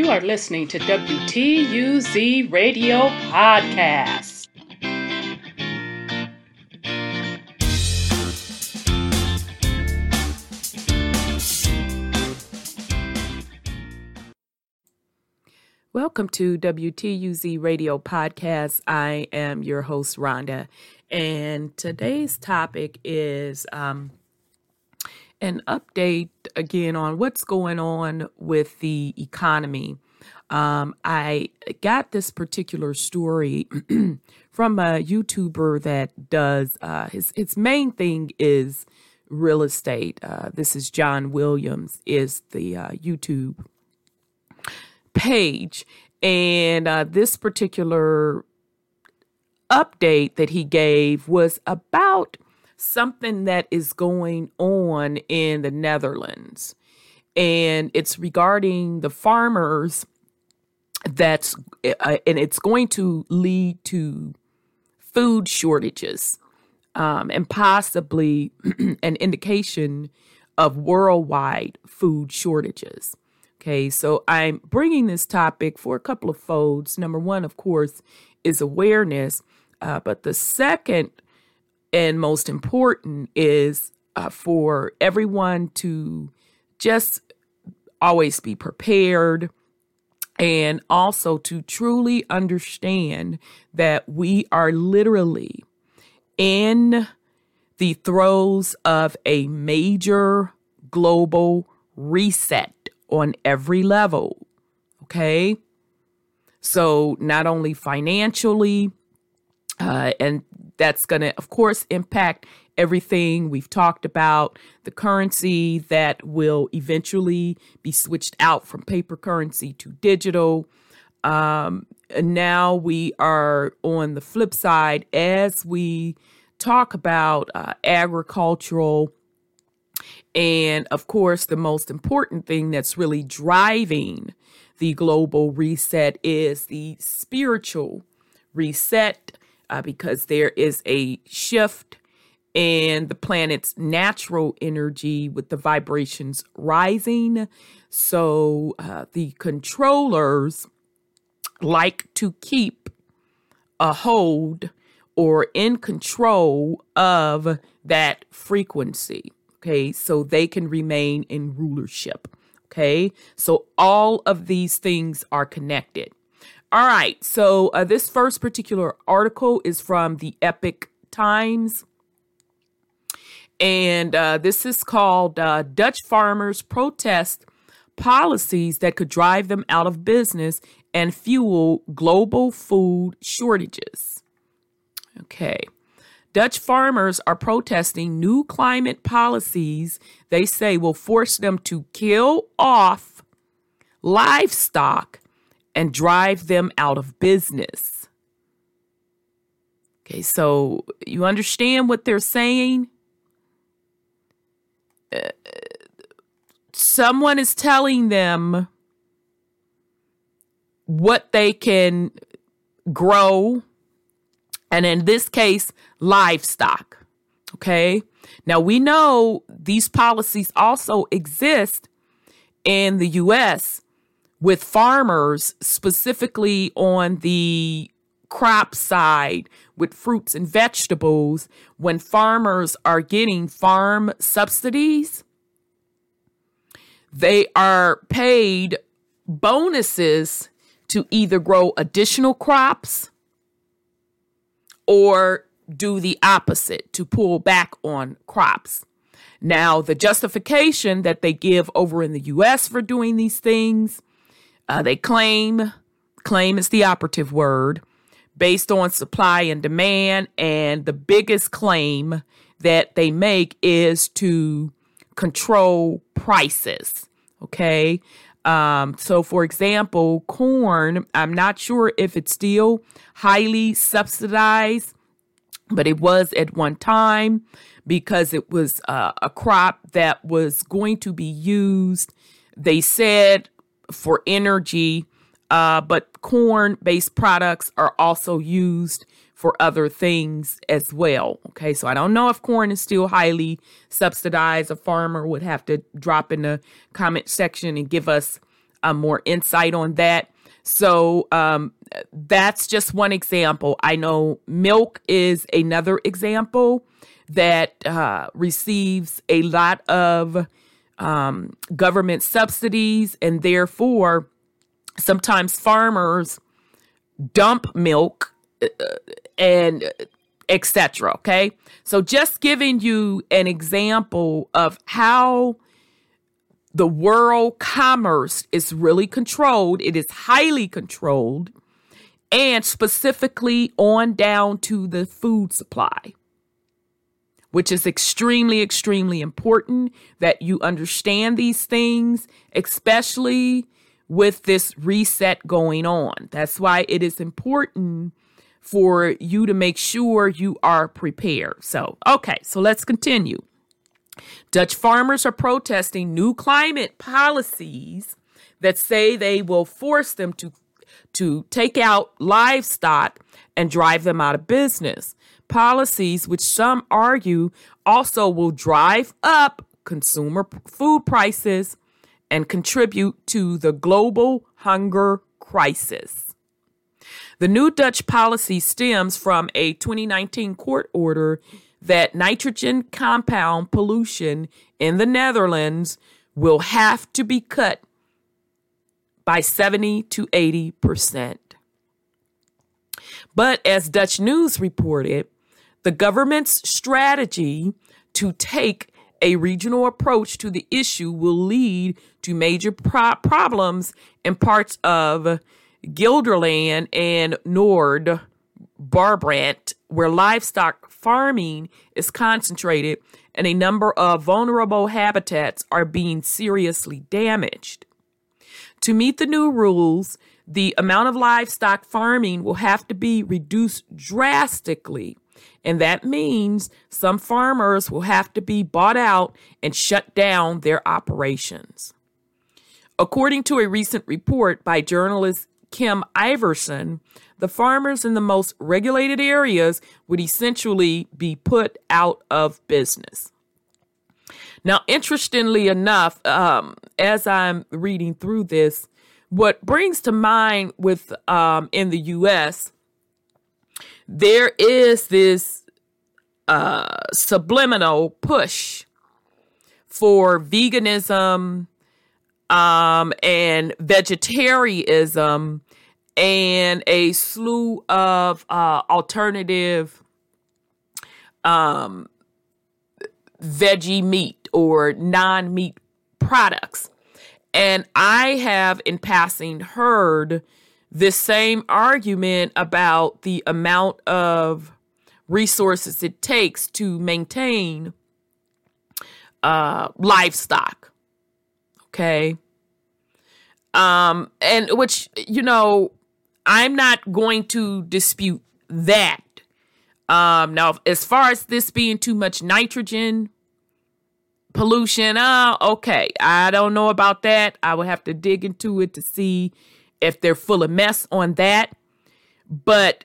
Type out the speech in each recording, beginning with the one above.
You are listening to WTUZ Radio Podcast. Welcome to WTUZ Radio Podcast. I am your host, Rhonda, and today's topic is um, an update again on what's going on with the economy. Um, I got this particular story from a YouTuber that does uh, his his main thing is real estate. Uh, this is John Williams is the uh, YouTube page, and uh, this particular update that he gave was about something that is going on in the Netherlands. And it's regarding the farmers that's, uh, and it's going to lead to food shortages um, and possibly an indication of worldwide food shortages. Okay, so I'm bringing this topic for a couple of folds. Number one, of course, is awareness. Uh, but the second and most important is uh, for everyone to just always be prepared and also to truly understand that we are literally in the throes of a major global reset on every level. Okay. So, not only financially, uh, and that's going to, of course, impact everything we've talked about the currency that will eventually be switched out from paper currency to digital. Um, and now we are on the flip side as we talk about uh, agricultural. And of course, the most important thing that's really driving the global reset is the spiritual reset uh, because there is a shift in the planet's natural energy with the vibrations rising. So uh, the controllers like to keep a hold or in control of that frequency. Okay, so they can remain in rulership. Okay, so all of these things are connected. All right. So uh, this first particular article is from the Epic Times. And uh, this is called uh, Dutch Farmers Protest Policies That Could Drive Them Out of Business and Fuel Global Food Shortages. Okay. Dutch farmers are protesting new climate policies they say will force them to kill off livestock and drive them out of business. Okay, so you understand what they're saying? Uh, someone is telling them what they can grow, and in this case, livestock. Okay, now we know these policies also exist in the US with farmers, specifically on the crop side with fruits and vegetables, when farmers are getting farm subsidies, they are paid bonuses to either grow additional crops or do the opposite to pull back on crops. Now, the justification that they give over in the US for doing these things uh, they claim, claim is the operative word, based on supply and demand. And the biggest claim that they make is to control prices. Okay. Um, so, for example, corn, I'm not sure if it's still highly subsidized, but it was at one time because it was uh, a crop that was going to be used. They said for energy, uh, but corn based products are also used for other things as well. Okay, so I don't know if corn is still highly subsidized. A farmer would have to drop in the comment section and give us uh, more insight on that. So um, that's just one example. I know milk is another example that uh, receives a lot of um, government subsidies, and therefore, sometimes farmers dump milk uh, and etc. Okay, so just giving you an example of how the world commerce is really controlled. It is highly controlled, and specifically on down to the food supply which is extremely, extremely important that you understand these things, especially with this reset going on. That's why it is important for you to make sure you are prepared. So, okay, so let's continue. Dutch farmers are protesting new climate policies that say they will force them to to take out livestock and drive them out of business policies, which some argue also will drive up consumer food prices and contribute to the global hunger crisis. The new Dutch policy stems from a 2019 court order that nitrogen compound pollution in the Netherlands will have to be cut by 70 to 80 percent. But as Dutch News reported, the government's strategy to take a regional approach to the issue will lead to major pro- problems in parts of Gelderland and Nord Brabant, where livestock farming is concentrated and a number of vulnerable habitats are being seriously damaged. To meet the new rules, the amount of livestock farming will have to be reduced drastically and that means some farmers will have to be bought out and shut down their operations. According to a recent report by journalist Kim Iversen, the farmers in the most regulated areas would essentially be put out of business. Now, interestingly enough, um, as I'm reading through this, what brings to mind with um, in the U.S there is this uh, subliminal push for veganism um, and vegetarianism and a slew of uh, alternative um, veggie meat or non meat products. And I have, in passing, heard this same argument about the amount of resources it takes to maintain uh, livestock. Okay. Um, and which, you know, I'm not going to dispute that. Um, now, as far as this being too much nitrogen pollution, uh, okay, I don't know about that. I would have to dig into it to see if they're full of mess on that. But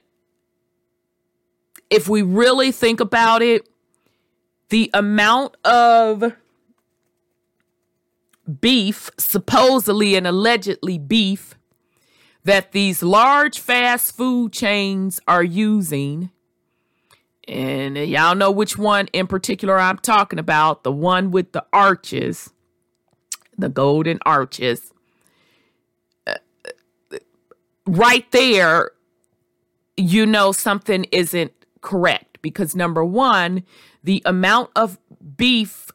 if we really think about it, the amount of beef, supposedly and allegedly beef, that these large fast food chains are using, and y'all know which one in particular I'm talking about the one with the arches, the golden arches right there, you know something isn't correct because number one, the amount of beef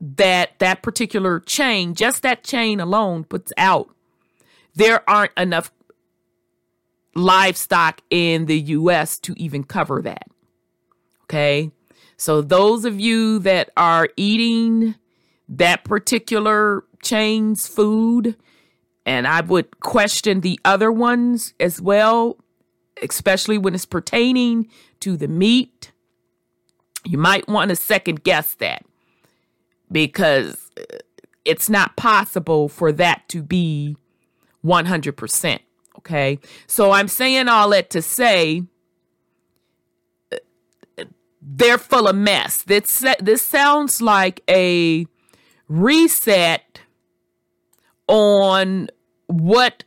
that that particular chain, just that chain alone, puts out, there aren't enough livestock in the US to even cover that. Okay. So, those of you that are eating that particular chain's food, and I would question the other ones as well, especially when it's pertaining to the meat. You might want to second guess that because uh, it's not possible for that to be 100%. Okay. So I'm saying all that to say uh, they're full of mess. This, this sounds like a reset on what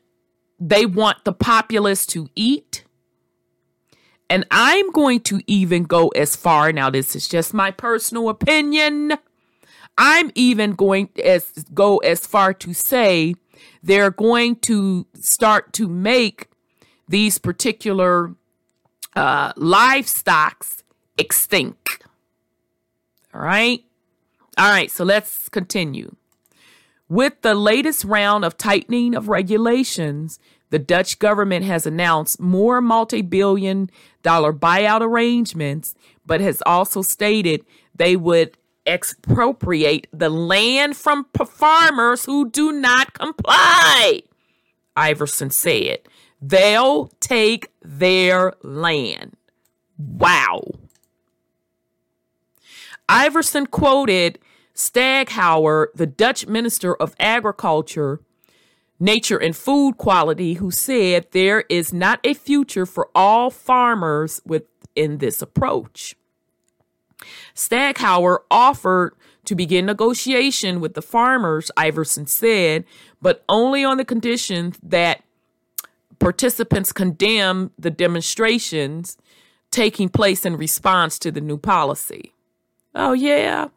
they want the populace to eat. And I'm going to even go as far now this is just my personal opinion. I'm even going as go as far to say they're going to start to make these particular uh, livestocks extinct. All right. All right. So let's continue. With the latest round of tightening of regulations, the Dutch government has announced more multi billion dollar buyout arrangements, but has also stated they would expropriate the land from farmers who do not comply. Iversen said, they'll take their land. Wow. Iversen quoted Staghouwer, the Dutch Minister of Agriculture, Nature and Food Quality, who said there is not a future for all farmers within this approach. Staghouwer offered to begin negotiation with the farmers, Iversen said, but only on the condition that participants condemn the demonstrations taking place in response to the new policy. Oh, yeah.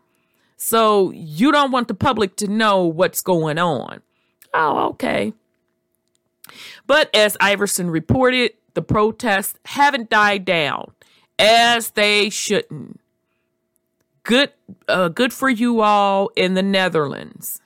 So you don't want the public to know what's going on. Oh, okay. But as Iversen reported, the protests haven't died down, as they shouldn't. Good, uh, good for you all in the Netherlands.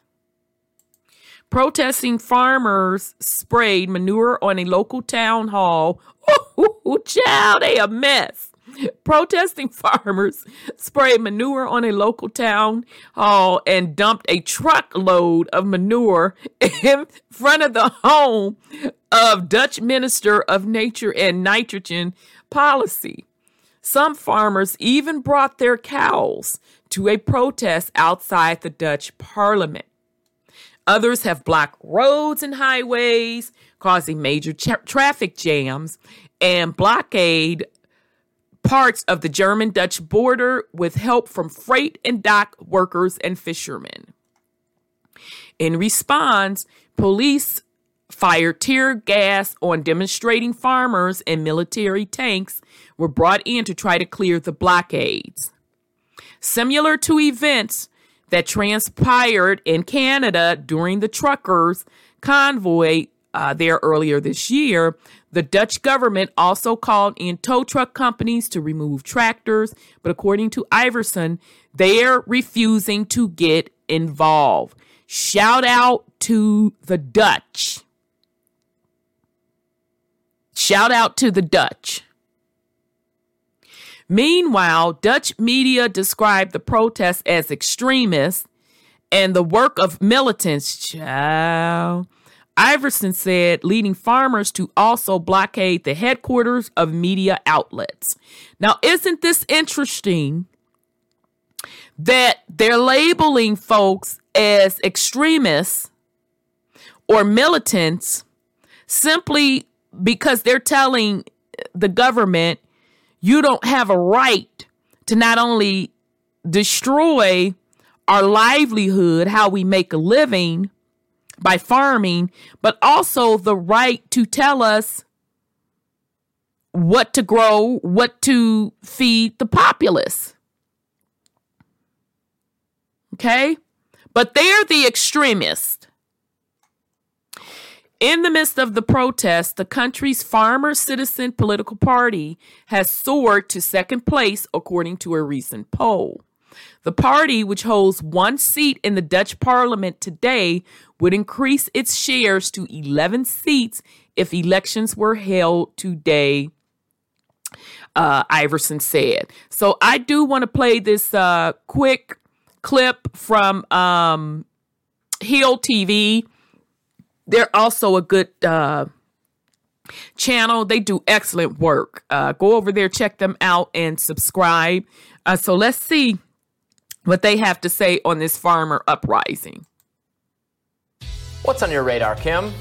Protesting farmers sprayed manure on a local town hall. Ooh, child, they a mess. Protesting farmers sprayed manure on a local town hall and dumped a truckload of manure in front of the home of Dutch Minister of Nature and Nitrogen Policy. Some farmers even brought their cows to a protest outside the Dutch parliament. Others have blocked roads and highways, causing major tra- traffic jams and blockade parts of the German Dutch border with help from freight and dock workers and fishermen. In response, police fired tear gas on demonstrating farmers and military tanks were brought in to try to clear the blockades. Similar to events that transpired in Canada during the truckers' convoy uh, there earlier this year, the Dutch government also called in tow truck companies to remove tractors, but according to Iversen, they're refusing to get involved. Shout out to the Dutch. Shout out to the Dutch. Meanwhile, Dutch media described the protests as extremist and the work of militants. Child. Iversen said, leading farmers to also blockade the headquarters of media outlets. Now, isn't this interesting that they're labeling folks as extremists or militants simply because they're telling the government you don't have a right to not only destroy our livelihood, how we make a living by farming, but also the right to tell us what to grow, what to feed the populace. Okay? But they're the extremists. In the midst of the protests, the country's farmer citizen political party has soared to second place, according to a recent poll. The party, which holds one seat in the Dutch parliament today, would increase its shares to 11 seats if elections were held today, uh, Iversen said. So I do want to play this uh, quick clip from um, Hill TV they're also a good uh, channel. They do excellent work. Uh, go over there, check them out, and subscribe. Uh, so let's see what they have to say on this farmer uprising. What's on your radar, Kim?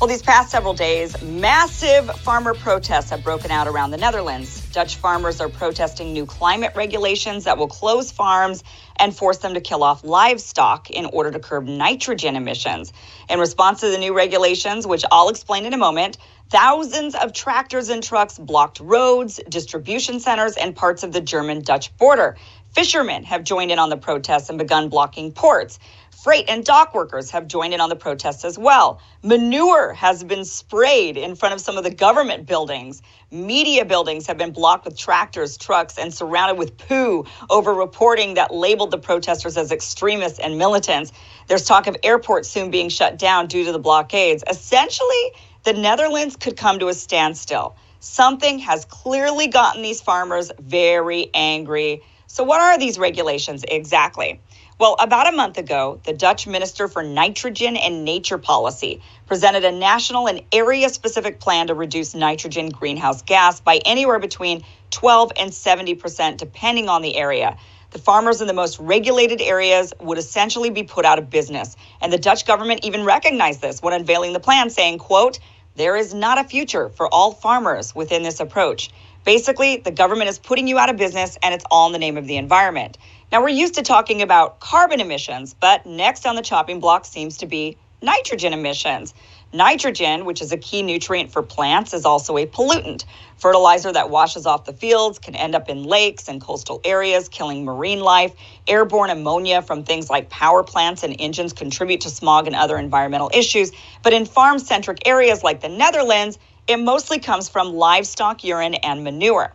Well, these past several days, massive farmer protests have broken out around the Netherlands. Dutch farmers are protesting new climate regulations that will close farms and force them to kill off livestock in order to curb nitrogen emissions. In response to the new regulations, which I'll explain in a moment, thousands of tractors and trucks blocked roads, distribution centers, and parts of the German Dutch border. Fishermen have joined in on the protests and begun blocking ports. Freight and dock workers have joined in on the protests as well. Manure has been sprayed in front of some of the government buildings. Media buildings have been blocked with tractors, trucks, and surrounded with poo over reporting that labeled the protesters as extremists and militants. There's talk of airports soon being shut down due to the blockades. Essentially, the Netherlands could come to a standstill. Something has clearly gotten these farmers very angry. So, what are these regulations exactly? Well, about a month ago, the Dutch Minister for Nitrogen and Nature Policy presented a national and area specific plan to reduce nitrogen greenhouse gas by anywhere between 12 and 70 percent, depending on the area. The farmers in the most regulated areas would essentially be put out of business. And the Dutch government even recognized this when unveiling the plan, saying, quote, there is not a future for all farmers within this approach. Basically, the government is putting you out of business and it's all in the name of the environment. Now, we're used to talking about carbon emissions, but next on the chopping block seems to be nitrogen emissions. Nitrogen, which is a key nutrient for plants, is also a pollutant. Fertilizer that washes off the fields can end up in lakes and coastal areas, killing marine life. Airborne ammonia from things like power plants and engines contribute to smog and other environmental issues. But in farm centric areas like the Netherlands, it mostly comes from livestock urine and manure.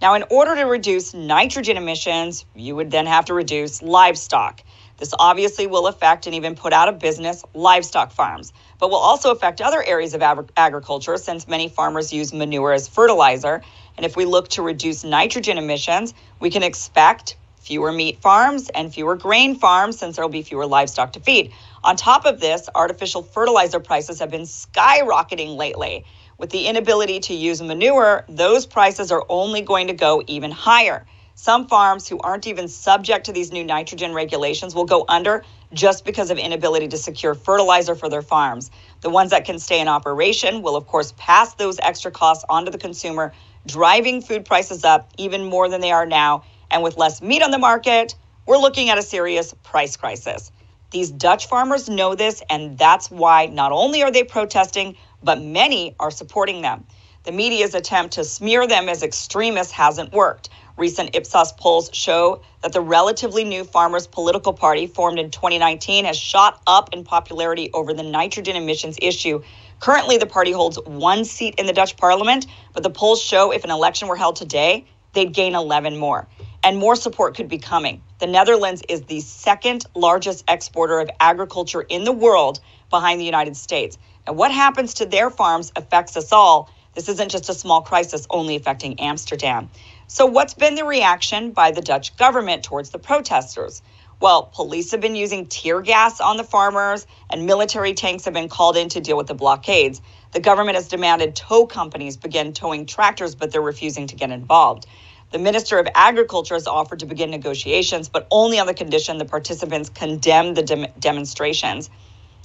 Now, in order to reduce nitrogen emissions, you would then have to reduce livestock. This obviously will affect and even put out of business livestock farms, but will also affect other areas of ag- agriculture since many farmers use manure as fertilizer. And if we look to reduce nitrogen emissions, we can expect fewer meat farms and fewer grain farms since there will be fewer livestock to feed. On top of this, artificial fertilizer prices have been skyrocketing lately. With the inability to use manure, those prices are only going to go even higher. Some farms who aren't even subject to these new nitrogen regulations will go under just because of inability to secure fertilizer for their farms. The ones that can stay in operation will, of course, pass those extra costs onto the consumer, driving food prices up even more than they are now. And with less meat on the market, we're looking at a serious price crisis. These Dutch farmers know this, and that's why not only are they protesting, but many are supporting them. The media's attempt to smear them as extremists hasn't worked. Recent Ipsos polls show that the relatively new Farmers Political Party, formed in 2019, has shot up in popularity over the nitrogen emissions issue. Currently, the party holds one seat in the Dutch parliament, but the polls show if an election were held today, they'd gain 11 more. And more support could be coming. The Netherlands is the second largest exporter of agriculture in the world behind the United States. And what happens to their farms affects us all. This isn't just a small crisis only affecting Amsterdam. So, what's been the reaction by the Dutch government towards the protesters? Well, police have been using tear gas on the farmers, and military tanks have been called in to deal with the blockades. The government has demanded tow companies begin towing tractors, but they're refusing to get involved. The Minister of Agriculture has offered to begin negotiations, but only on the condition the participants condemn the dem- demonstrations.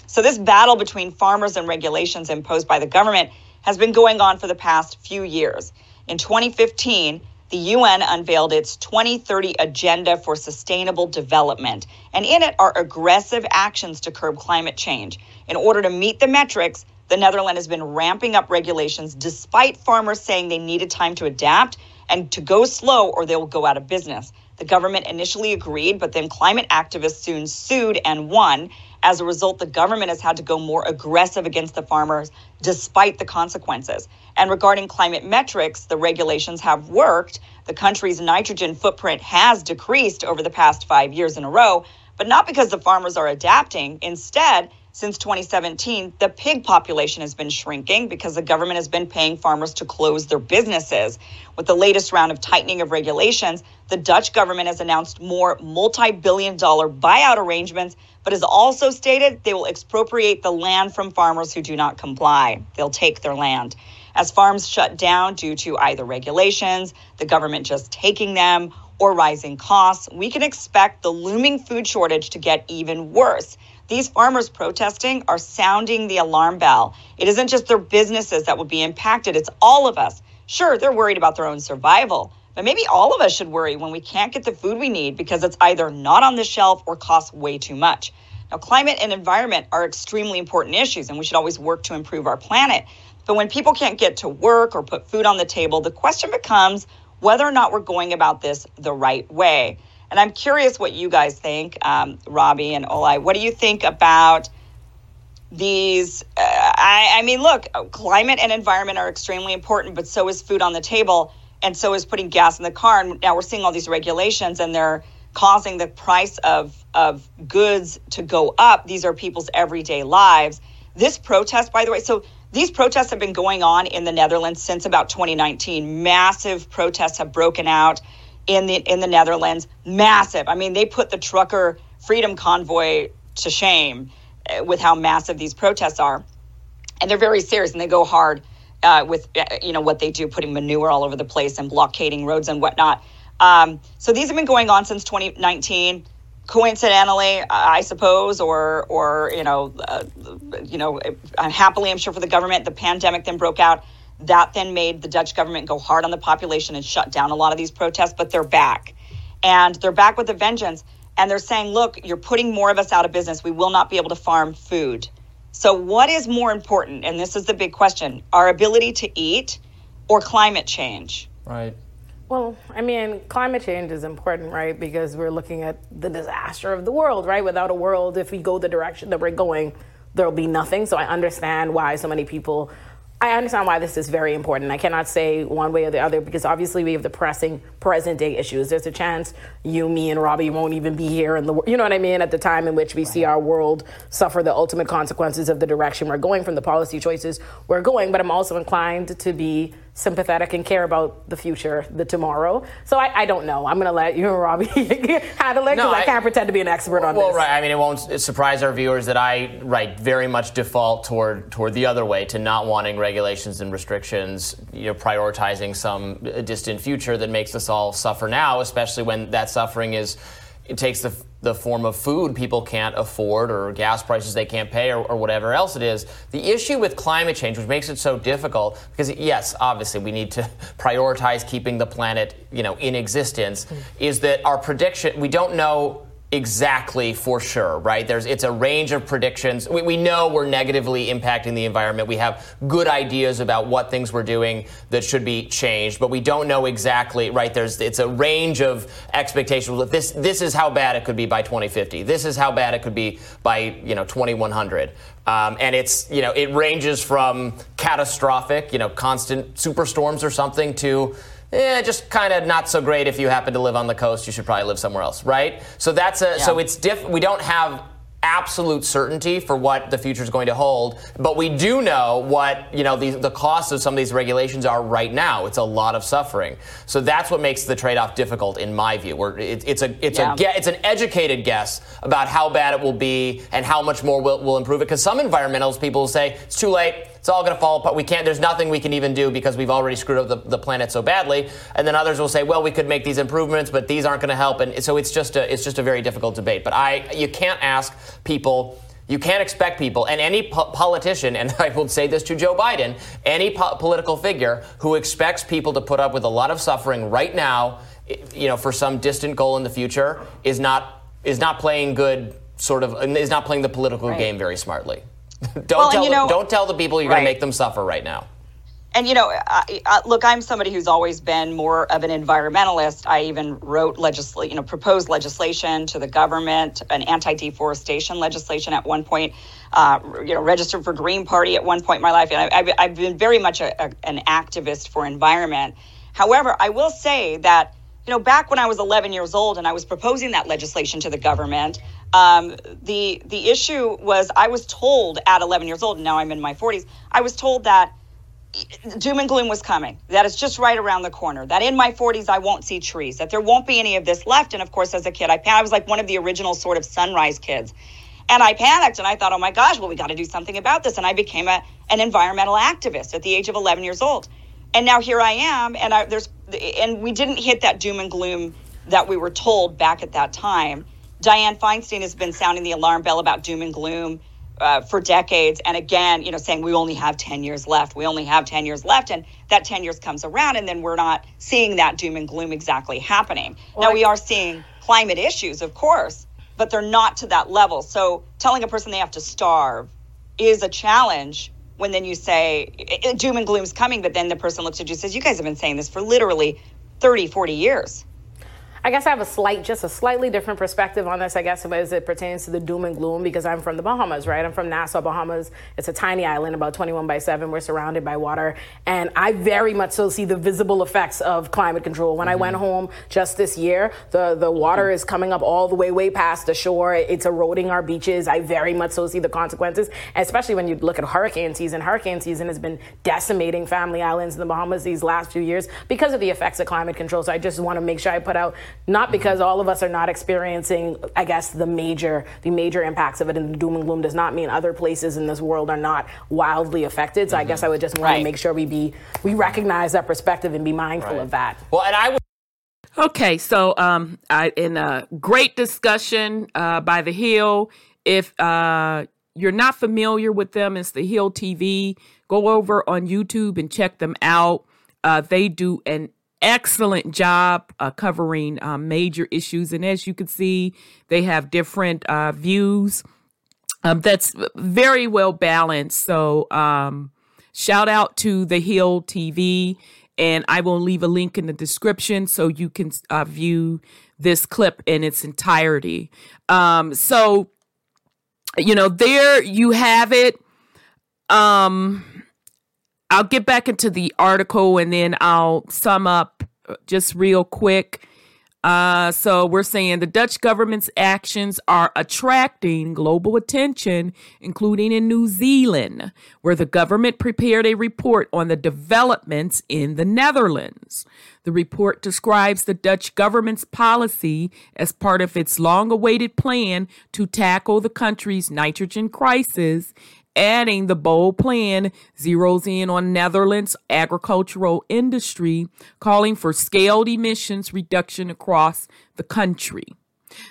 So, this battle between farmers and regulations imposed by the government has been going on for the past few years. In 2015, the UN unveiled its 2030 Agenda for Sustainable Development, and in it are aggressive actions to curb climate change. In order to meet the metrics, the Netherlands has been ramping up regulations despite farmers saying they needed time to adapt and to go slow or they will go out of business. The government initially agreed, but then climate activists soon sued and won. As a result, the government has had to go more aggressive against the farmers despite the consequences. And regarding climate metrics, the regulations have worked. The country's nitrogen footprint has decreased over the past five years in a row, but not because the farmers are adapting. Instead, since 2017, the pig population has been shrinking because the government has been paying farmers to close their businesses. With the latest round of tightening of regulations, the Dutch government has announced more multi billion dollar buyout arrangements but has also stated they will expropriate the land from farmers who do not comply. They'll take their land. As farms shut down due to either regulations, the government just taking them, or rising costs, we can expect the looming food shortage to get even worse. these farmers protesting are sounding the alarm bell. It isn't just their businesses that will be impacted, it's all of us. Sure, they're worried about their own survival, but maybe all of us should worry when we can't get the food we need because it's either not on the shelf or costs way too much. Now, climate and environment are extremely important issues, and we should always work to improve our planet. But when people can't get to work or put food on the table, the question becomes whether or not we're going about this the right way. And I'm curious what you guys think, um, Robbie and Olai. What do you think about these? Uh, I, I mean, look, climate and environment are extremely important, but so is food on the table, and so is putting gas in the car. And now we're seeing all these regulations, and they're causing the price of of goods to go up. These are people's everyday lives. This protest, by the way, so these protests have been going on in the Netherlands since about 2019. Massive protests have broken out in the in the Netherlands. Massive. I mean, they put the trucker freedom convoy to shame uh, with how massive these protests are, and they're very serious and they go hard uh, with uh, you know what they do, putting manure all over the place and blockading roads and whatnot. Um, so these have been going on since 2019 coincidentally, I suppose, or or you know, uh, you know, happily, I'm sure for the government, the pandemic then broke out. That then made the Dutch government go hard on the population and shut down a lot of these protests. But they're back, and they're back with a vengeance. And they're saying, look, you're putting more of us out of business. We will not be able to farm food. So, what is more important? And this is the big question: our ability to eat, or climate change? Right. Well, I mean, climate change is important, right? Because we're looking at the disaster of the world, right? Without a world, if we go the direction that we're going, there'll be nothing. So I understand why so many people I understand why this is very important. I cannot say one way or the other because obviously we have the pressing present day issues. There's a chance you, me, and Robbie won't even be here in the you know what I mean at the time in which we right. see our world suffer the ultimate consequences of the direction we're going from the policy choices we're going. But I'm also inclined to be sympathetic and care about the future, the tomorrow. So I, I don't know. I'm going to let you and Robbie handle it because no, I, I, can't pretend to be an expert on well, this. Well, right. I mean, it won't surprise our viewers that I, right, very much default toward toward the other way to not wanting regulations and restrictions, you know, prioritizing some uh, distant future that makes us all suffer now, especially when that suffering is it takes the, the form of food people can't afford or gas prices they can't pay or, or, whatever else it is. The issue with climate change, which makes it so difficult, because yes, obviously we need to prioritize keeping the planet, you know, in existence, mm-hmm. is that our prediction, we don't know exactly for sure, right? There's it's a range of predictions. We, we, know we're negatively impacting the environment. We have good ideas about what things we're doing that should be changed, but we don't know exactly, right? There's it's a range of expectations. This this is how bad it could be by 2050. This is how bad it could be by you know 2100. Um, and it's you know it ranges from catastrophic, you know, constant superstorms or something to yeah, just kind of not so great if you happen to live on the coast. You should probably live somewhere else, right? So that's a yeah. so it's diff. We don't have absolute certainty for what the future is going to hold, but we do know what you know the, the costs of some of these regulations are right now. It's a lot of suffering, so that's what makes the trade-off difficult, in my view. Where it, it's a it's yeah. a it's an educated guess about how bad it will be and how much more will will improve it. Because some environmentalist people will say it's too late it's all going to fall apart. We can't. There's nothing we can even do because we've already screwed up the, the planet so badly. And then others will say, well, we could make these improvements, but these aren't going to help. And so it's just a it's just a very difficult debate. But I you can't ask people. You can't expect people, and any po- politician, and I will say this to Joe Biden, any po- political figure who expects people to put up with a lot of suffering right now, you know, for some distant goal in the future, is not is not playing good. Sort of is not playing the political right. game very smartly. don't well, tell you know, don't tell the people you're right. going to make them suffer right now. And you know, I, I, look, I'm somebody who's always been more of an environmentalist. I even wrote legislation, you know, proposed legislation to the government, an anti-deforestation legislation at one point. Uh, you know, registered for Green Party at one point in my life, and I, have I've been very much a, a, an activist for environment. However, I will say that you know, back when I was 11 years old and I was proposing that legislation to the government, um, the the issue was I was told at 11 years old, and now I'm in my 40s. I was told that doom and gloom was coming. That it's just right around the corner. That in my 40s I won't see trees. That there won't be any of this left. And of course, as a kid, I I was like one of the original sort of sunrise kids. And I panicked and I thought, oh my gosh, well, we got to do something about this. And I became a, an environmental activist at the age of 11 years old. And now here I am, and I, there's and we didn't hit that doom and gloom that we were told back at that time Dianne Feinstein has been sounding the alarm bell about doom and gloom uh, for decades. And again, you know, saying we only have 10 years left. We only have 10 years left. And that 10 years comes around, and then we're not seeing that doom and gloom exactly happening. Well, now, we are seeing climate issues, of course, but they're not to that level. So telling a person they have to starve is a challenge when then you say doom and gloom's coming, but then the person looks at you and says, You guys have been saying this for literally 30, 40 years. I guess I have a slight, just a slightly different perspective on this, I guess, as it pertains to the doom and gloom, because I'm from the Bahamas, right? I'm from Nassau, Bahamas. It's a tiny island, about 21 by 7. We're surrounded by water. And I very much so see the visible effects of climate control. When mm-hmm. I went mm-hmm. home just this year, the, the water is coming up all the way, way past the shore. It's eroding our beaches. I very much so see the consequences, especially when you look at hurricane season. Hurricane season has been decimating family islands in the Bahamas these last few years because of the effects of climate control. So I just want to make sure I put out not because all of us are not experiencing, I guess, the major the major impacts of it, and the doom and gloom does not mean other places in this world are not wildly affected. So mm-hmm. I guess I would just want right. to make sure we be we recognize that perspective and be mindful right. of that. Well, and I would. Okay, so um, I, in a great discussion uh, by The Hill, if uh, you're not familiar with them, it's The Hill TV. Go over on YouTube and check them out. Uh, they do an excellent job uh, covering um, major issues. And as you can see, they have different uh, views. Um, that's very well balanced. So, um, shout out to The Hill TV. And I will leave a link in the description so you can uh, view this clip in its entirety. Um, so, you know, there you have it. Um, I'll get back into the article and then I'll sum up just real quick. Uh, so we're saying the Dutch government's actions are attracting global attention, including in New Zealand, where the government prepared a report on the developments in the Netherlands. The report describes the Dutch government's policy as part of its long awaited plan to tackle the country's nitrogen crisis adding the bold plan zeroes in on Netherlands agricultural industry, calling for scaled emissions reduction across the country.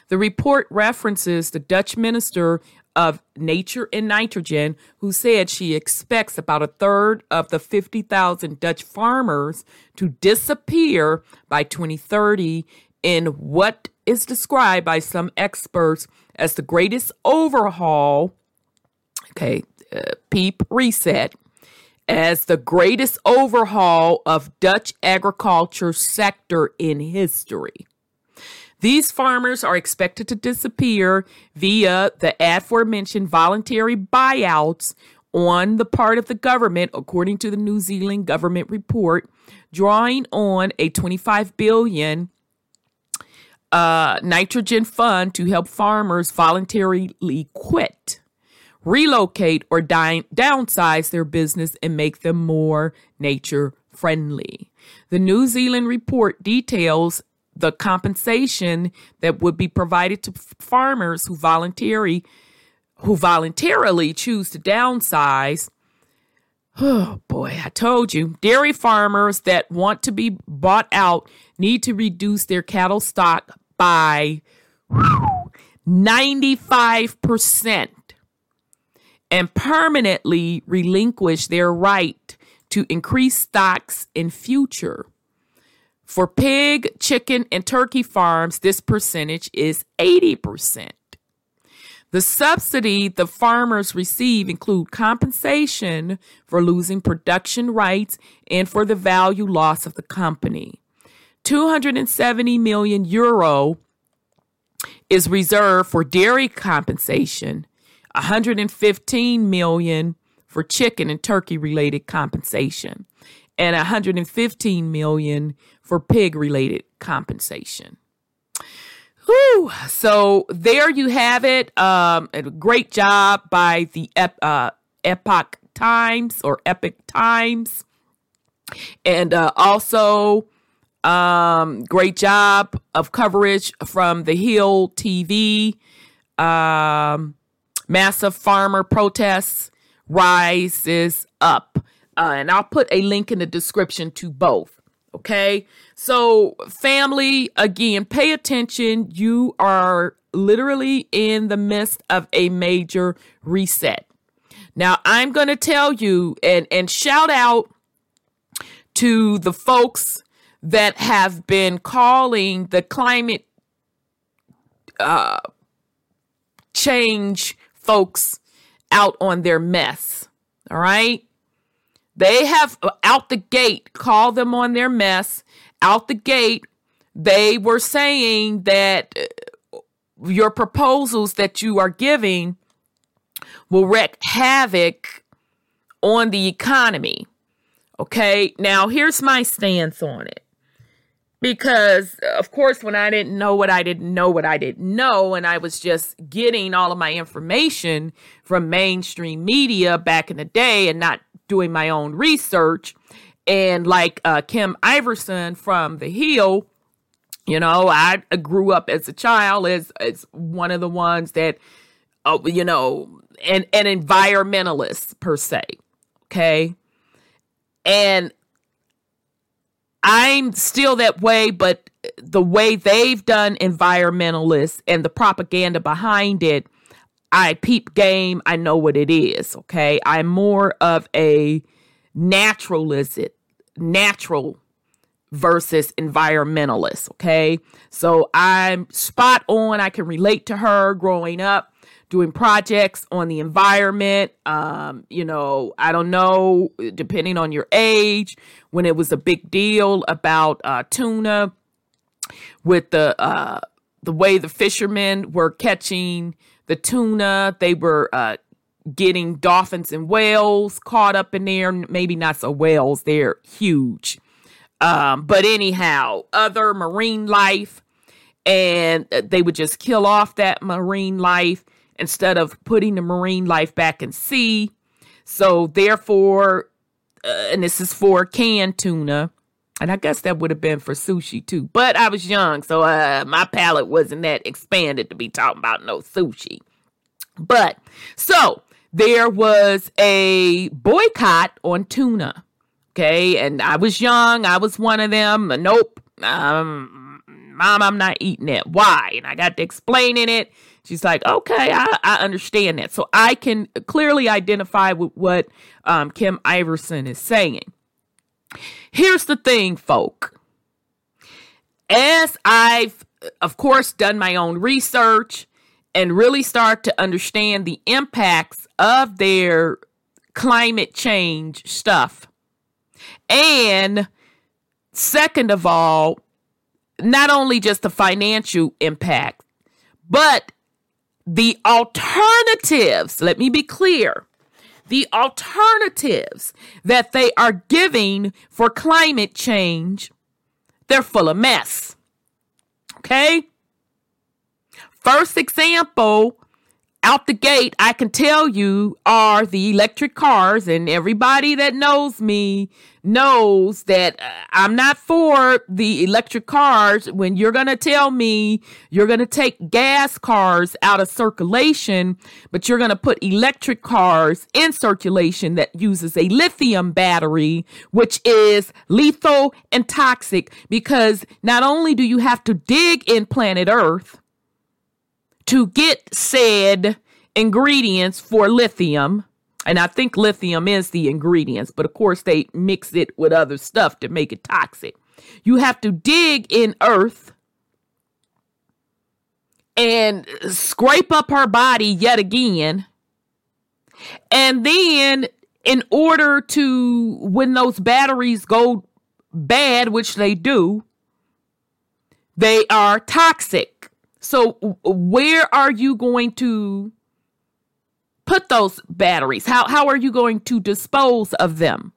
The report references the Dutch Minister of Nature and Nitrogen, who said she expects about a third of the 50,000 Dutch farmers to disappear by 2030 in what is described by some experts as the greatest overhaul. Okay, Peep Reset as the greatest overhaul of Dutch agriculture sector in history. These farmers are expected to disappear via the aforementioned voluntary buyouts on the part of the government, according to the New Zealand government report, drawing on a 25 billion uh, nitrogen fund to help farmers voluntarily quit relocate or di- downsize their business and make them more nature friendly. The New Zealand report details the compensation that would be provided to farmers who voluntarily who voluntarily choose to downsize. Oh boy, I told you. Dairy farmers that want to be bought out need to reduce their cattle stock by 95% and permanently relinquish their right to increase stocks in future. For pig, chicken, and turkey farms, this percentage is 80%. The subsidy the farmers receive include compensation for losing production rights and for the value loss of the company. 270 million euro is reserved for dairy compensation 115 million for chicken and turkey related compensation and 115 million for pig related compensation. Whew. So there you have it. Um, a great job by the Ep- uh, Epoch Times or Epic Times, and uh, also um, great job of coverage from the Hill TV. Um, Massive farmer protests rises up. Uh, and I'll put a link in the description to both. Okay. So, family, again, pay attention. You are literally in the midst of a major reset. Now, I'm going to tell you and, and shout out to the folks that have been calling the climate uh, change folks out on their mess. All right. They have uh, out the gate called them on their mess. Out the gate, they were saying that uh, your proposals that you are giving will wreak havoc on the economy. Okay, now here's my stance on it. Because, of course, when I didn't know what I didn't know, what I didn't know, and I was just getting all of my information from mainstream media back in the day and not doing my own research. And like uh, Kim Iversen from The Hill, you know, I grew up as a child as, as one of the ones that, uh, you know, an, an environmentalist per se. Okay. And I'm still that way, but the way they've done environmentalists and the propaganda behind it, I peep game. I know what it is. Okay. I'm more of a naturalist, natural versus environmentalist. Okay. So I'm spot on. I can relate to her growing up doing projects on the environment. Um, you know, I don't know, depending on your age, when it was a big deal about uh, tuna with the uh, the way the fishermen were catching the tuna, they were uh, getting dolphins and whales caught up in there. Maybe not so whales; they're huge. Um, but anyhow, other marine life, and they would just kill off that marine life instead of putting the marine life back in sea. So therefore, uh, and this is for canned tuna. And I guess that would have been for sushi too. But I was young, so uh, my palate wasn't that expanded to be talking about no sushi. But so there was a boycott on tuna. Okay. And I was young. I was one of them. Nope. Um, Mom, I'm not eating it. Why? And I got to explaining it. She's like, okay, I, I understand that. So I can clearly identify with what um, Kim Iversen is saying. Here's the thing, folk. As I've, of course, done my own research and really start to understand the impacts of their climate change stuff. And second of all, not only just the financial impact, but the alternatives, let me be clear, the alternatives that they are giving for climate change, they're full of mess. Okay? First example out the gate, I can tell you are the electric cars, and everybody that knows me knows that uh, I'm not for the electric cars. When you're going to tell me you're going to take gas cars out of circulation, but you're going to put electric cars in circulation that uses a lithium battery, which is lethal and toxic because not only do you have to dig in planet Earth, to get said ingredients for lithium. And I think lithium is the ingredients, but of course they mix it with other stuff to make it toxic. You have to dig in earth and scrape up her body yet again. And then, in order to, when those batteries go bad, which they do, they are toxic. So, where are you going to put those batteries? How, how are you going to dispose of them?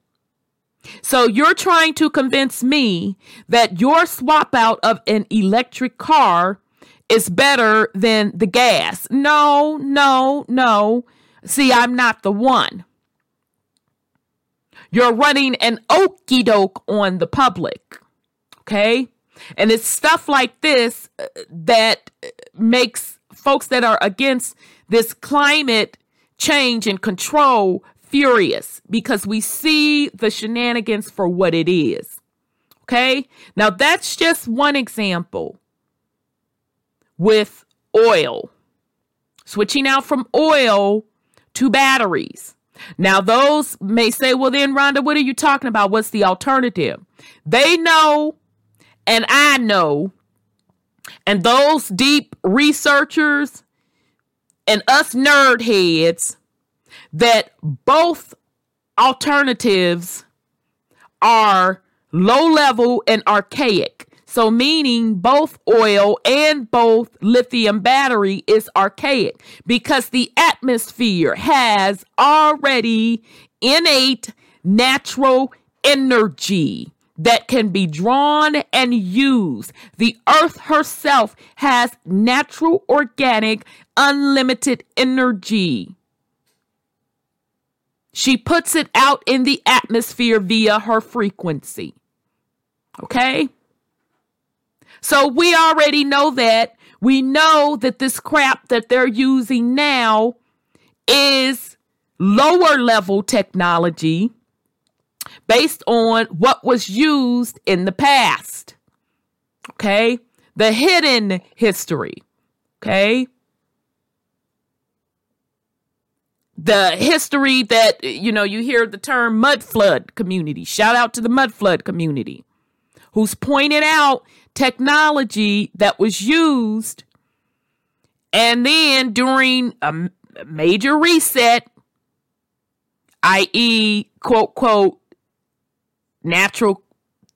So, you're trying to convince me that your swap out of an electric car is better than the gas. No, no, no. See, I'm not the one. You're running an okey doke on the public. Okay? And it's stuff like this uh, that makes folks that are against this climate change and control furious because we see the shenanigans for what it is. Okay. Now that's just one example with oil. Switching out from oil to batteries. Now, those may say, well, then, Rhonda, what are you talking about? What's the alternative? They know, and I know, and those deep researchers and us nerd heads that both alternatives are low level and archaic. So, meaning both oil and both lithium battery is archaic because the atmosphere has already innate natural energy that can be drawn and used. The earth herself has natural, organic, unlimited energy. She puts it out in the atmosphere via her frequency. Okay? So we already know that. We know that this crap that they're using now is lower level technology based on what was used in the past. Okay? The hidden history. Okay? The history that, you know, you hear the term mud flood community. Shout out to the mud flood community who's pointed out technology that was used. And then during a major reset, i.e., quote, quote, natural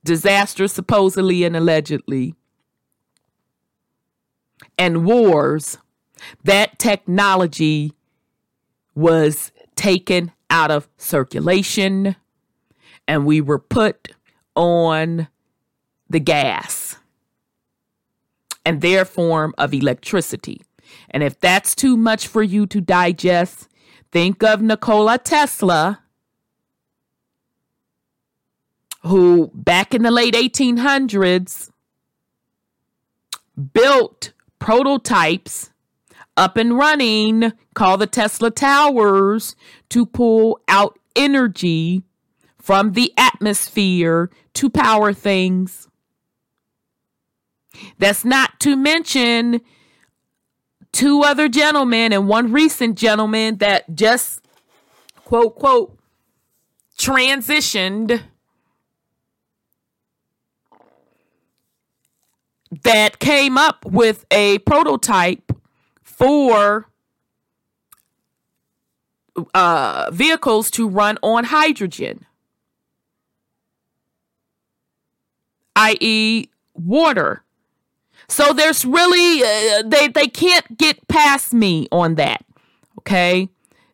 disaster, supposedly and allegedly, and wars, that technology was taken out of circulation and we were put on the gas and their form of electricity. And if that's too much for you to digest, think of Nikola Tesla who back in the late 1800s built prototypes up and running called the Tesla Towers to pull out energy from the atmosphere to power things. That's not to mention two other gentlemen and one recent gentleman that just quote quote transitioned that came up with a prototype for uh, vehicles to run on hydrogen, i.e., water. So there's really uh, they they can't get past me on that. Okay.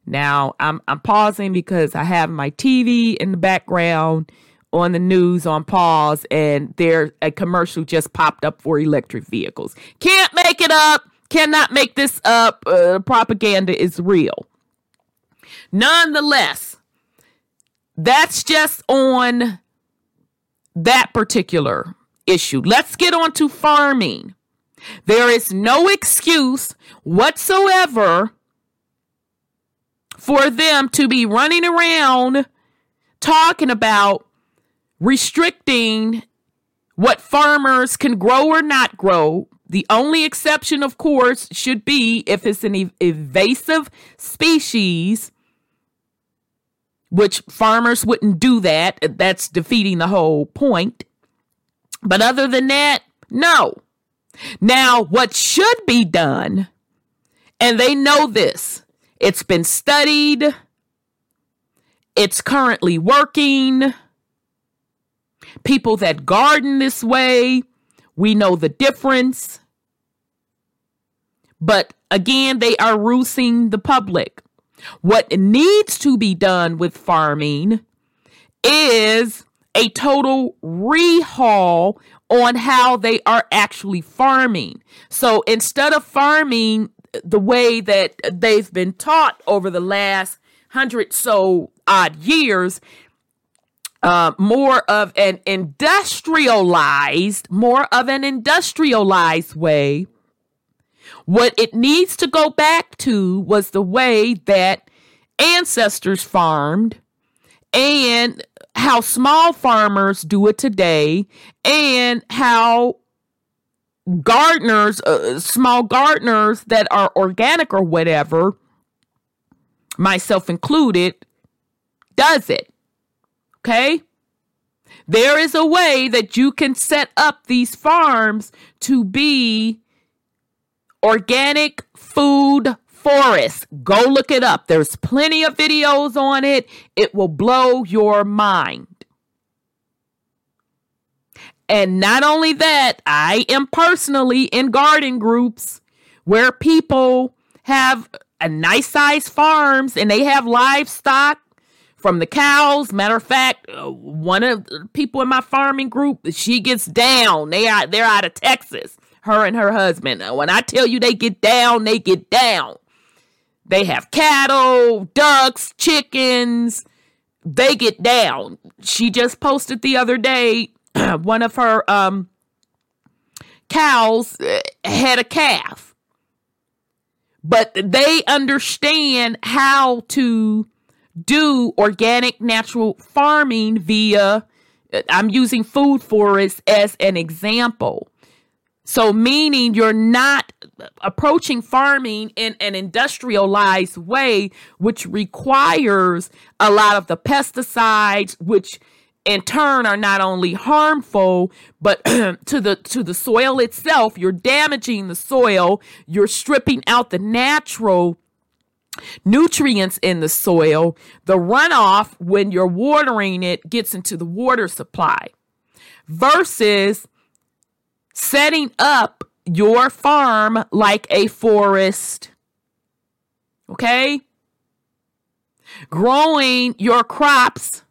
Now I'm I'm pausing because I have my TV in the background on the news on pause and there a commercial just popped up for electric vehicles. Can't make it up. Cannot make this up. Uh, propaganda is real. Nonetheless, that's just on that particular issue. Let's get on to farming. There is no excuse whatsoever for them to be running around talking about restricting what farmers can grow or not grow. The only exception, of course, should be if it's an ev- invasive species, which farmers wouldn't do that. That's defeating the whole point. But other than that, no. Now, what should be done, and they know this, it's been studied, it's currently working People that garden this way, we know the difference. But again, they are roosing the public. What needs to be done with farming is a total rehaul on how they are actually farming. So instead of farming the way that they've been taught over the last hundred so odd years, uh, more of an industrialized, more of an industrialized way. What it needs to go back to was the way that ancestors farmed and how small farmers do it today and how gardeners, uh, small gardeners that are organic or whatever, myself included, does it. Okay? There is a way that you can set up these farms to be organic food forests. Go look it up. There's plenty of videos on it. It will blow your mind. And not only that, I am personally in garden groups where people have a nice size farms and they have livestock from the cows. Matter of fact, uh, one of the people in my farming group, she gets down. They are they're out of Texas. Her and her husband. When I tell you they get down, they get down. They have cattle, ducks, chickens. They get down. She just posted the other day one of her um, cows uh, had a calf. But they understand how to do organic natural farming via, uh, I'm using food forests as an example. So, meaning you're not approaching farming in an industrialized way, which requires a lot of the pesticides, which in turn are not only harmful but to the to the soil itself you're damaging the soil you're stripping out the natural nutrients in the soil the runoff when you're watering it gets into the water supply versus setting up your farm like a forest okay? Growing your crops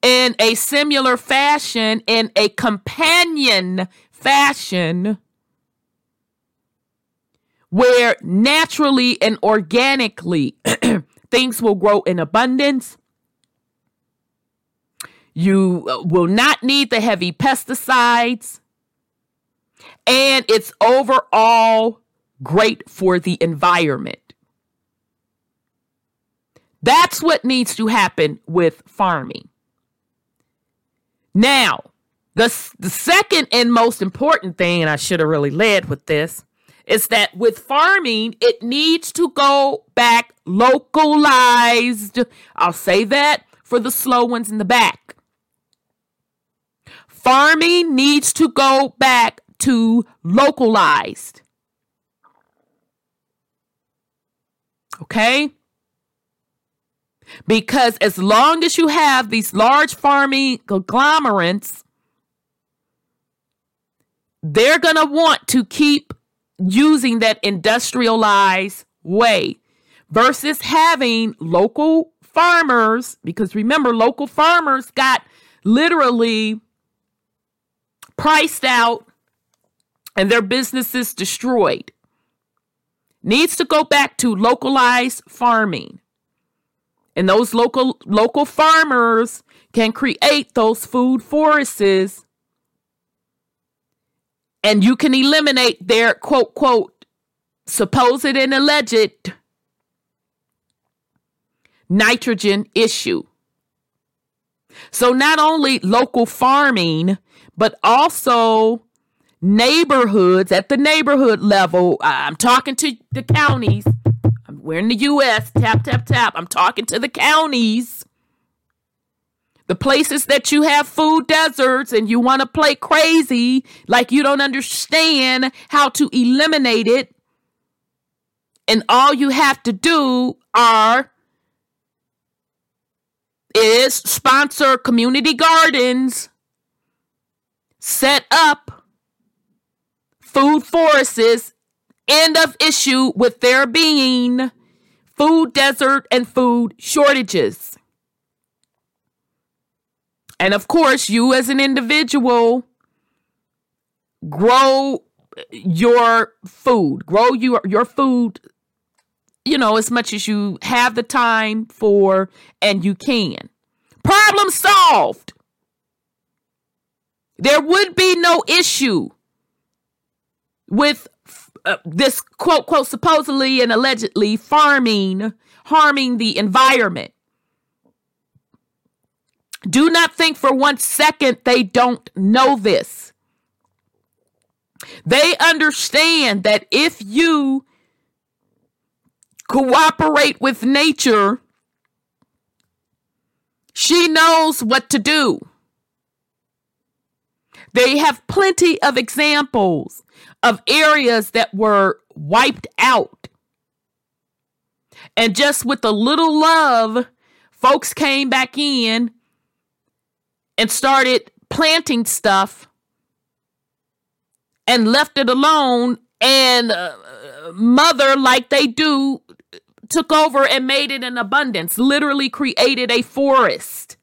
in a similar fashion, in a companion fashion, where naturally and organically things will grow in abundance. You uh, will not need the heavy pesticides. And it's overall great for the environment. That's what needs to happen with farming. Now, the, the second and most important thing, and I should have really led with this, is that with farming, it needs to go back localized. I'll say that for the slow ones in the back. Farming needs to go back to localized. Okay? Because as long as you have these large farming conglomerates, they're going to want to keep using that industrialized way versus having local farmers. Because remember, local farmers got literally priced out and their businesses destroyed. Needs to go back to localized farming. And those local local farmers can create those food forests and you can eliminate their quote quote supposed and alleged nitrogen issue. So not only local farming, but also neighborhoods at the neighborhood level. I'm talking to the counties we're in the US. Tap, tap, tap. I'm talking to the counties. The places that you have food deserts and you want to play crazy like you don't understand how to eliminate it. And all you have to do are is sponsor community gardens, set up food forests, end of issue with there being food desert and food shortages. And of course, you as an individual grow your food, grow your, your food, you know, as much as you have the time for and you can. Problem solved. There would be no issue with uh, this quote quote supposedly and allegedly farming harming the environment Do not think for one second they don't know this. They understand that if you cooperate with nature, she knows what to do. They have plenty of examples of areas that were wiped out. And just with a little love, folks came back in and started planting stuff and left it alone. And uh, mother, like they do, took over and made it an abundance, literally created a forest.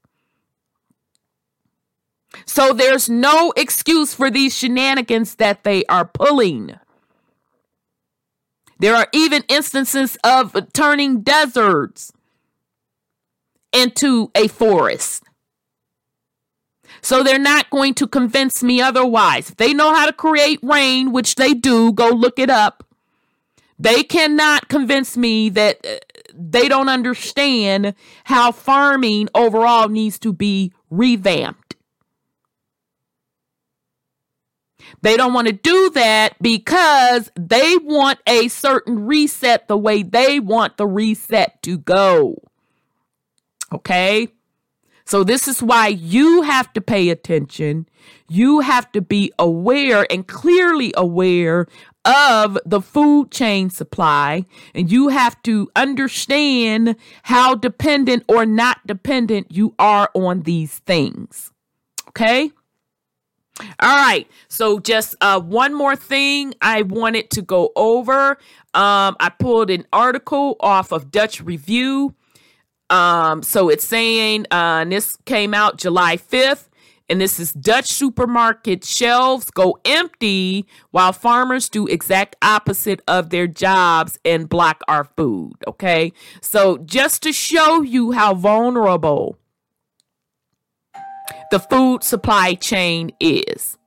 So there's no excuse for these shenanigans that they are pulling. There are even instances of turning deserts into a forest. So they're not going to convince me otherwise. If they know how to create rain, which they do, go look it up. They cannot convince me that uh, they don't understand how farming overall needs to be revamped. They don't want to do that because they want a certain reset the way they want the reset to go. Okay? So, this is why you have to pay attention. You have to be aware and clearly aware of the food chain supply. And you have to understand how dependent or not dependent you are on these things. Okay? All right. So just uh, one more thing I wanted to go over. Um, I pulled an article off of Dutch Review. Um, so it's saying, uh, this came out July 5th, and this is Dutch supermarket shelves go empty while farmers do exact opposite of their jobs and block our food. Okay. So just to show you how vulnerable the food supply chain is.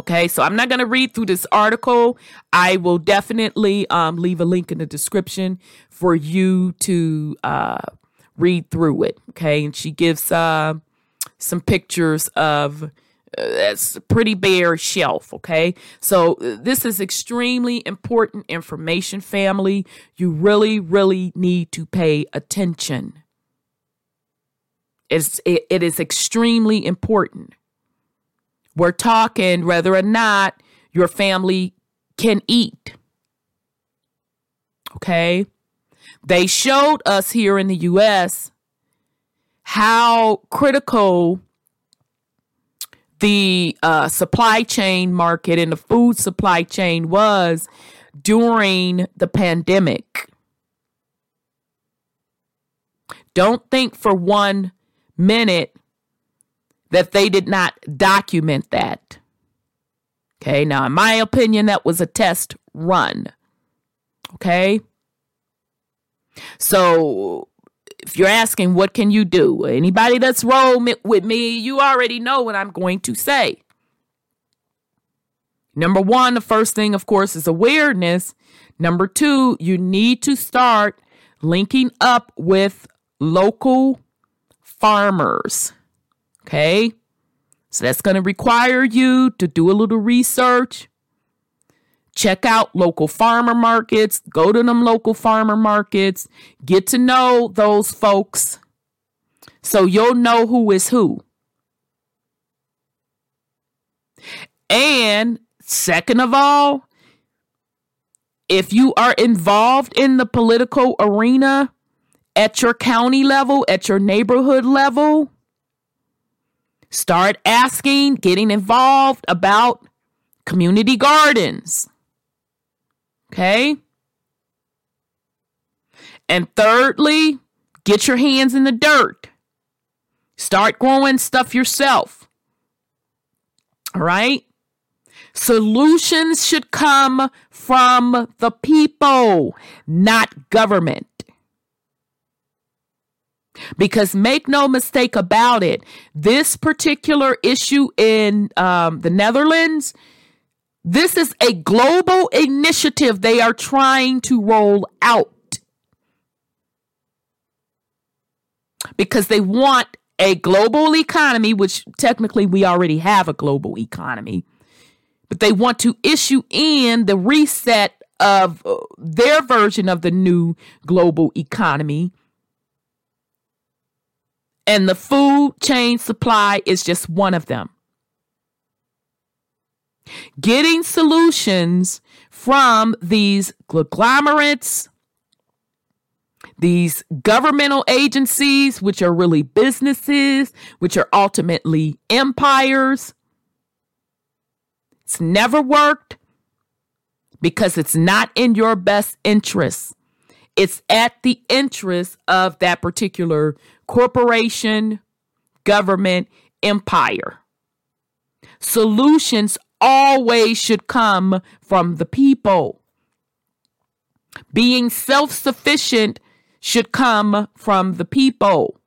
Okay, so I'm not going to read through this article. I will definitely um, leave a link in the description for you to uh, read through it. Okay, and she gives uh, some pictures of uh, that's a pretty bare shelf. Okay, so uh, this is extremely important information, family. You really, really need to pay attention. It's, it, it is extremely important. We're talking whether or not your family can eat. Okay? They showed us here in the US how critical the uh, supply chain market and the food supply chain was during the pandemic. Don't think for one minute that they did not document that. Okay, now, in my opinion, that was a test run. Okay. So, if you're asking, what can you do? Anybody that's rolled with me, you already know what I'm going to say. Number one, the first thing, of course, is awareness. Number two, you need to start linking up with local farmers. Okay. So that's going to require you to do a little research. Check out local farmer markets, go to them local farmer markets, get to know those folks so you'll know who is who. And second of all, if you are involved in the political arena, at your county level, at your neighborhood level. Start asking, getting involved about community gardens. Okay? And thirdly, get your hands in the dirt. Start growing stuff yourself. All right? Solutions should come from the people, not government. Because make no mistake about it, this particular issue in um, the Netherlands, this is a global initiative they are trying to roll out because they want a global economy, which technically we already have a global economy, but they want to issue in the reset of uh, their version of the new global economy. And the food chain supply is just one of them. Getting solutions from these conglomerates, these governmental agencies, which are really businesses, which are ultimately empires. It's never worked because it's not in your best interest. It's at the interest of that particular corporation, government, empire. Solutions always should come from the people. Being self sufficient should come from the people.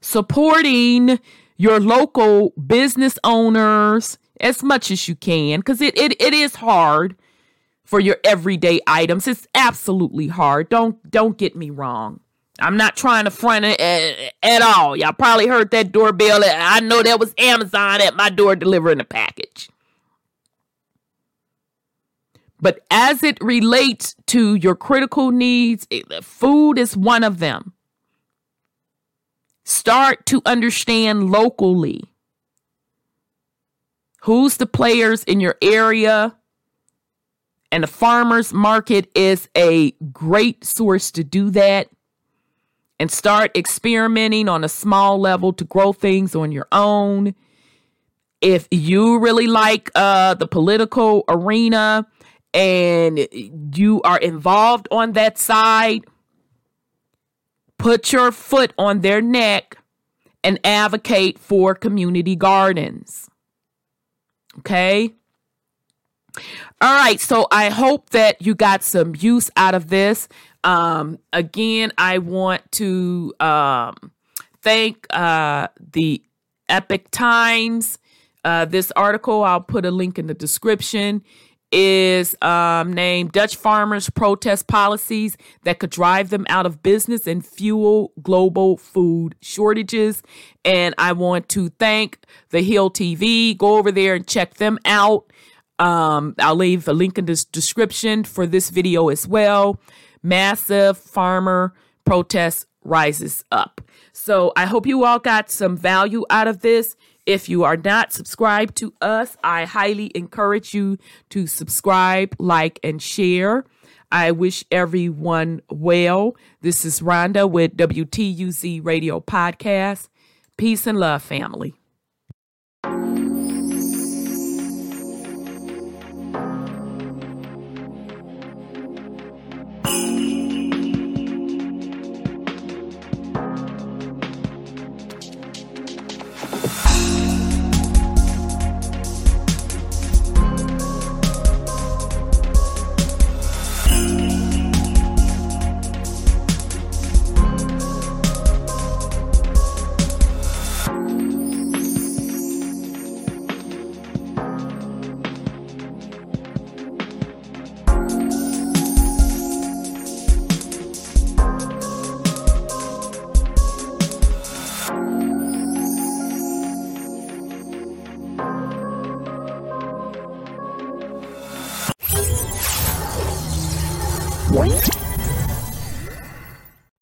Supporting your local business owners as much as you can because it, it, it is hard for your everyday items. It's absolutely hard. Don't don't get me wrong. I'm not trying to front it at, at, all. Y'all probably heard that doorbell. I know that was Amazon at my door delivering a package. But as it relates to your critical needs, food is one of them. Start to understand locally who's the players in your area. And the farmers market is a great source to do that and start experimenting on a small level to grow things on your own. If you really like uh, the political arena, and you are involved on that side, put your foot on their neck and advocate for community gardens. Okay? All right, so I hope that you got some use out of this. Um, again, I want to um, thank uh, the Epoch Times. Uh, this article, I'll put a link in the description is um, named Dutch Farmers Protest Policies That Could Drive Them Out of Business and Fuel Global Food Shortages. And I want to thank The Hill TV. Go over there and check them out. Um, I'll leave a link in the description for this video as well. Massive farmer protest rises up. So I hope you all got some value out of this. If you are not subscribed to us, I highly encourage you to subscribe, like, and share. I wish everyone well. This is Rhonda with WTUZ Radio Podcast. Peace and love, family.